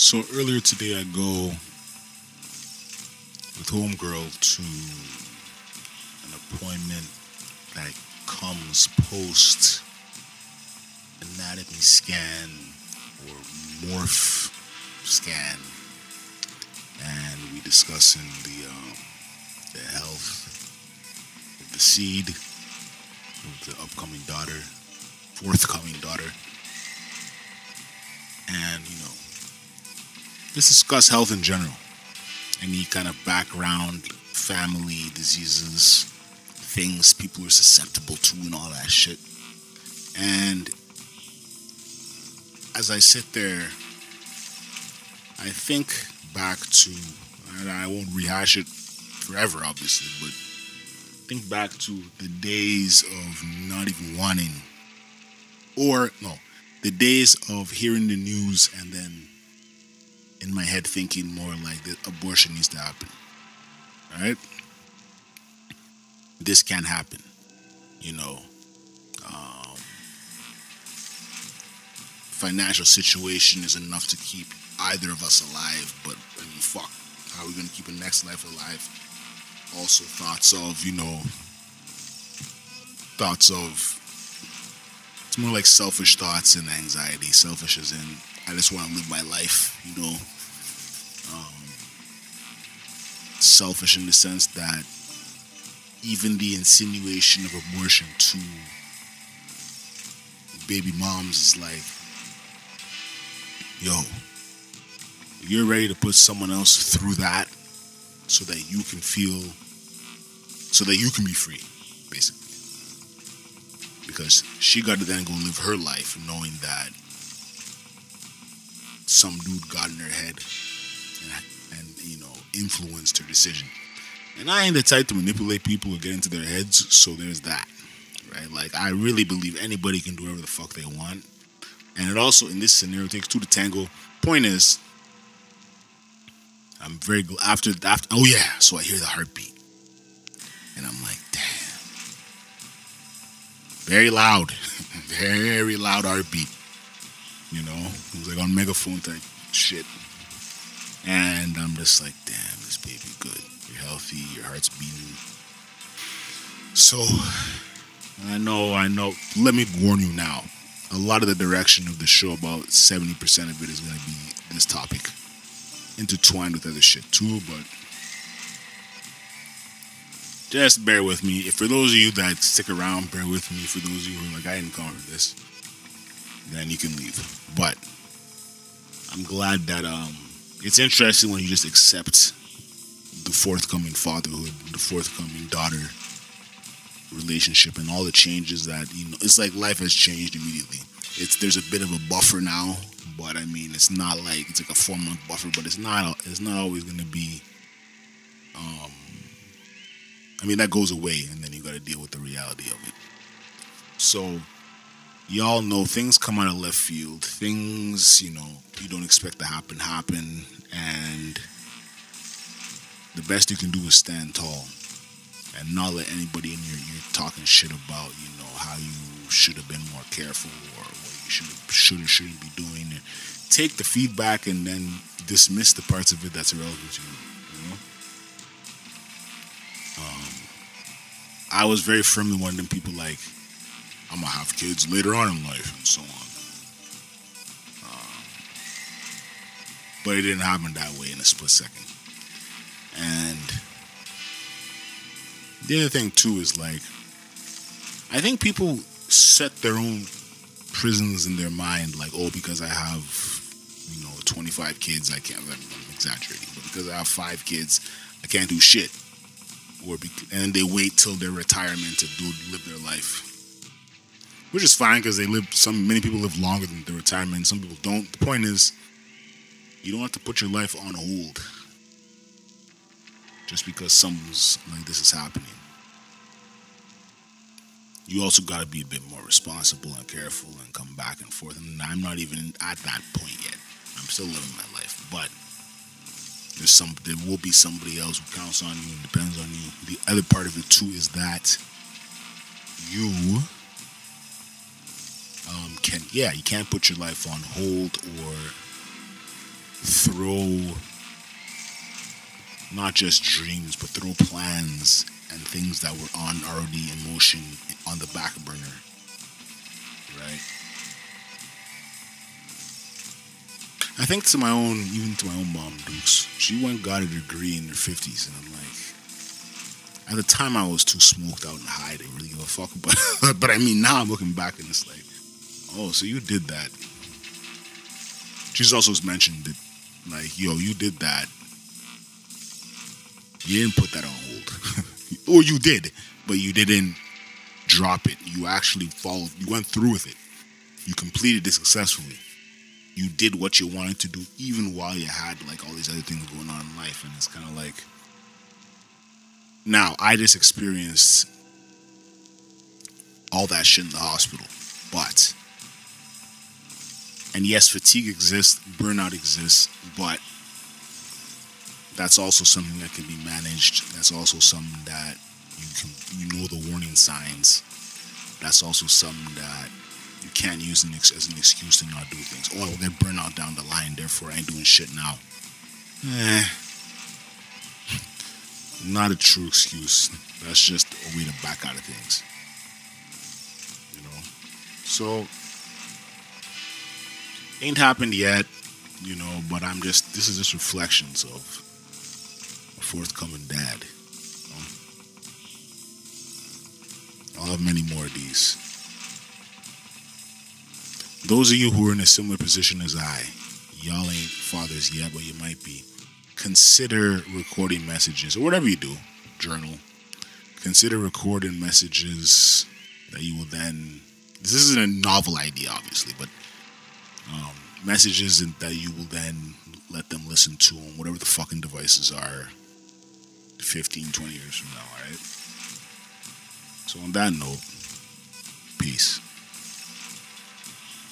So earlier today, I go with homegirl to an appointment that comes post anatomy scan or morph scan, and we discussing the um, the health of the seed of the upcoming daughter, forthcoming daughter, let's discuss health in general. Any kind of background, family diseases, things people are susceptible to, and all that shit. And as I sit there, I think back to, and I won't rehash it forever, obviously, but think back to the days of not even wanting, or no, the days of hearing the news and then in my head thinking more like that abortion needs to happen. All right? This can't happen. You know, um, financial situation is enough to keep either of us alive, but I mean, fuck, how are we gonna keep a next life alive? Also, thoughts of, you know, thoughts of, it's more like selfish thoughts and anxiety. Selfish as in, I just want to live my life, you know. Um, selfish in the sense that even the insinuation of abortion to baby moms is like, yo, you're ready to put someone else through that so that you can feel, so that you can be free, basically. Because she got to then go live her life knowing that some dude got in her head and, and you know, influenced her decision. And I ain't the type to manipulate people or get into their heads, so there's that. Right? Like I really believe anybody can do whatever the fuck they want. And it also in this scenario takes two to tango. Point is, I'm very glad after after oh yeah, so I hear the heartbeat. And I'm like, damn. Very loud. very loud heartbeat. You know? It was like on megaphone type shit. And I'm just like, damn, this baby good. You're healthy, your heart's beating. So I know, I know. Let me warn you now. A lot of the direction of the show, about 70% of it is going to be this topic, intertwined with other shit too, but just bear with me. If for those of you that stick around, bear with me. For those of you who are like, I didn't come for this, then you can leave. But I'm glad that um, it's interesting when you just accept the forthcoming fatherhood, the forthcoming daughter relationship, and all the changes that you know. It's like life has changed immediately. It's there's a bit of a buffer now, but I mean, it's not like it's like a four month buffer, but it's not it's not always going to be. Um, I mean, that goes away, and then you got to deal with the reality of it. So, y'all know things come out of left field. Things you know you don't expect to happen happen, and the best you can do is stand tall and not let anybody in your ear talking shit about you know how you should have been more careful or what you should should or shouldn't be doing. And take the feedback and then dismiss the parts of it that's irrelevant to you. know? um, I was very firmly one of them people like I'm gonna have kids later on in life and so on. Um, but it didn't happen that way in a split second. And the other thing too is like I think people set their own prisons in their mind like oh because I have you know 25 kids I can't I'm exaggerating but because I have five kids I can't do shit or be, and they wait till their retirement to do live their life which is fine because they live some many people live longer than their retirement some people don't the point is you don't have to put your life on hold just because something's like this is happening. You also got to be a bit more responsible and careful and come back and forth. And I'm not even at that point yet. I'm still living my life, but there's some. There will be somebody else who counts on you and depends on you. The other part of it too is that you can, yeah, you can't put your life on hold or throw not just dreams, but throw plans and things that were on already in motion on the back burner. Right? I think to my own, even to my own mom, Dukes, she went got a degree in her 50s, and I'm like, at the time I was too smoked out and high to really give a fuck. But, but I mean, now I'm looking back and it's like, oh, so you did that. She's also mentioned that, like, yo, you did that. You didn't put that on hold. or you did, but you didn't drop it. You actually followed, you went through with it. You completed it successfully you did what you wanted to do even while you had like all these other things going on in life and it's kind of like now i just experienced all that shit in the hospital but and yes fatigue exists burnout exists but that's also something that can be managed that's also something that you can you know the warning signs that's also something that you can't use an ex- as an excuse to not do things. Oh, I will get burned out down the line, therefore I ain't doing shit now. Eh. Not a true excuse. That's just a way to back out of things. You know? So, ain't happened yet, you know, but I'm just, this is just reflections of a forthcoming dad. You know? I'll have many more of these. Those of you who are in a similar position as I, y'all ain't fathers yet, but you might be. Consider recording messages or whatever you do, journal. Consider recording messages that you will then. This isn't a novel idea, obviously, but um, messages that you will then let them listen to on whatever the fucking devices are 15, 20 years from now, alright? So, on that note, peace.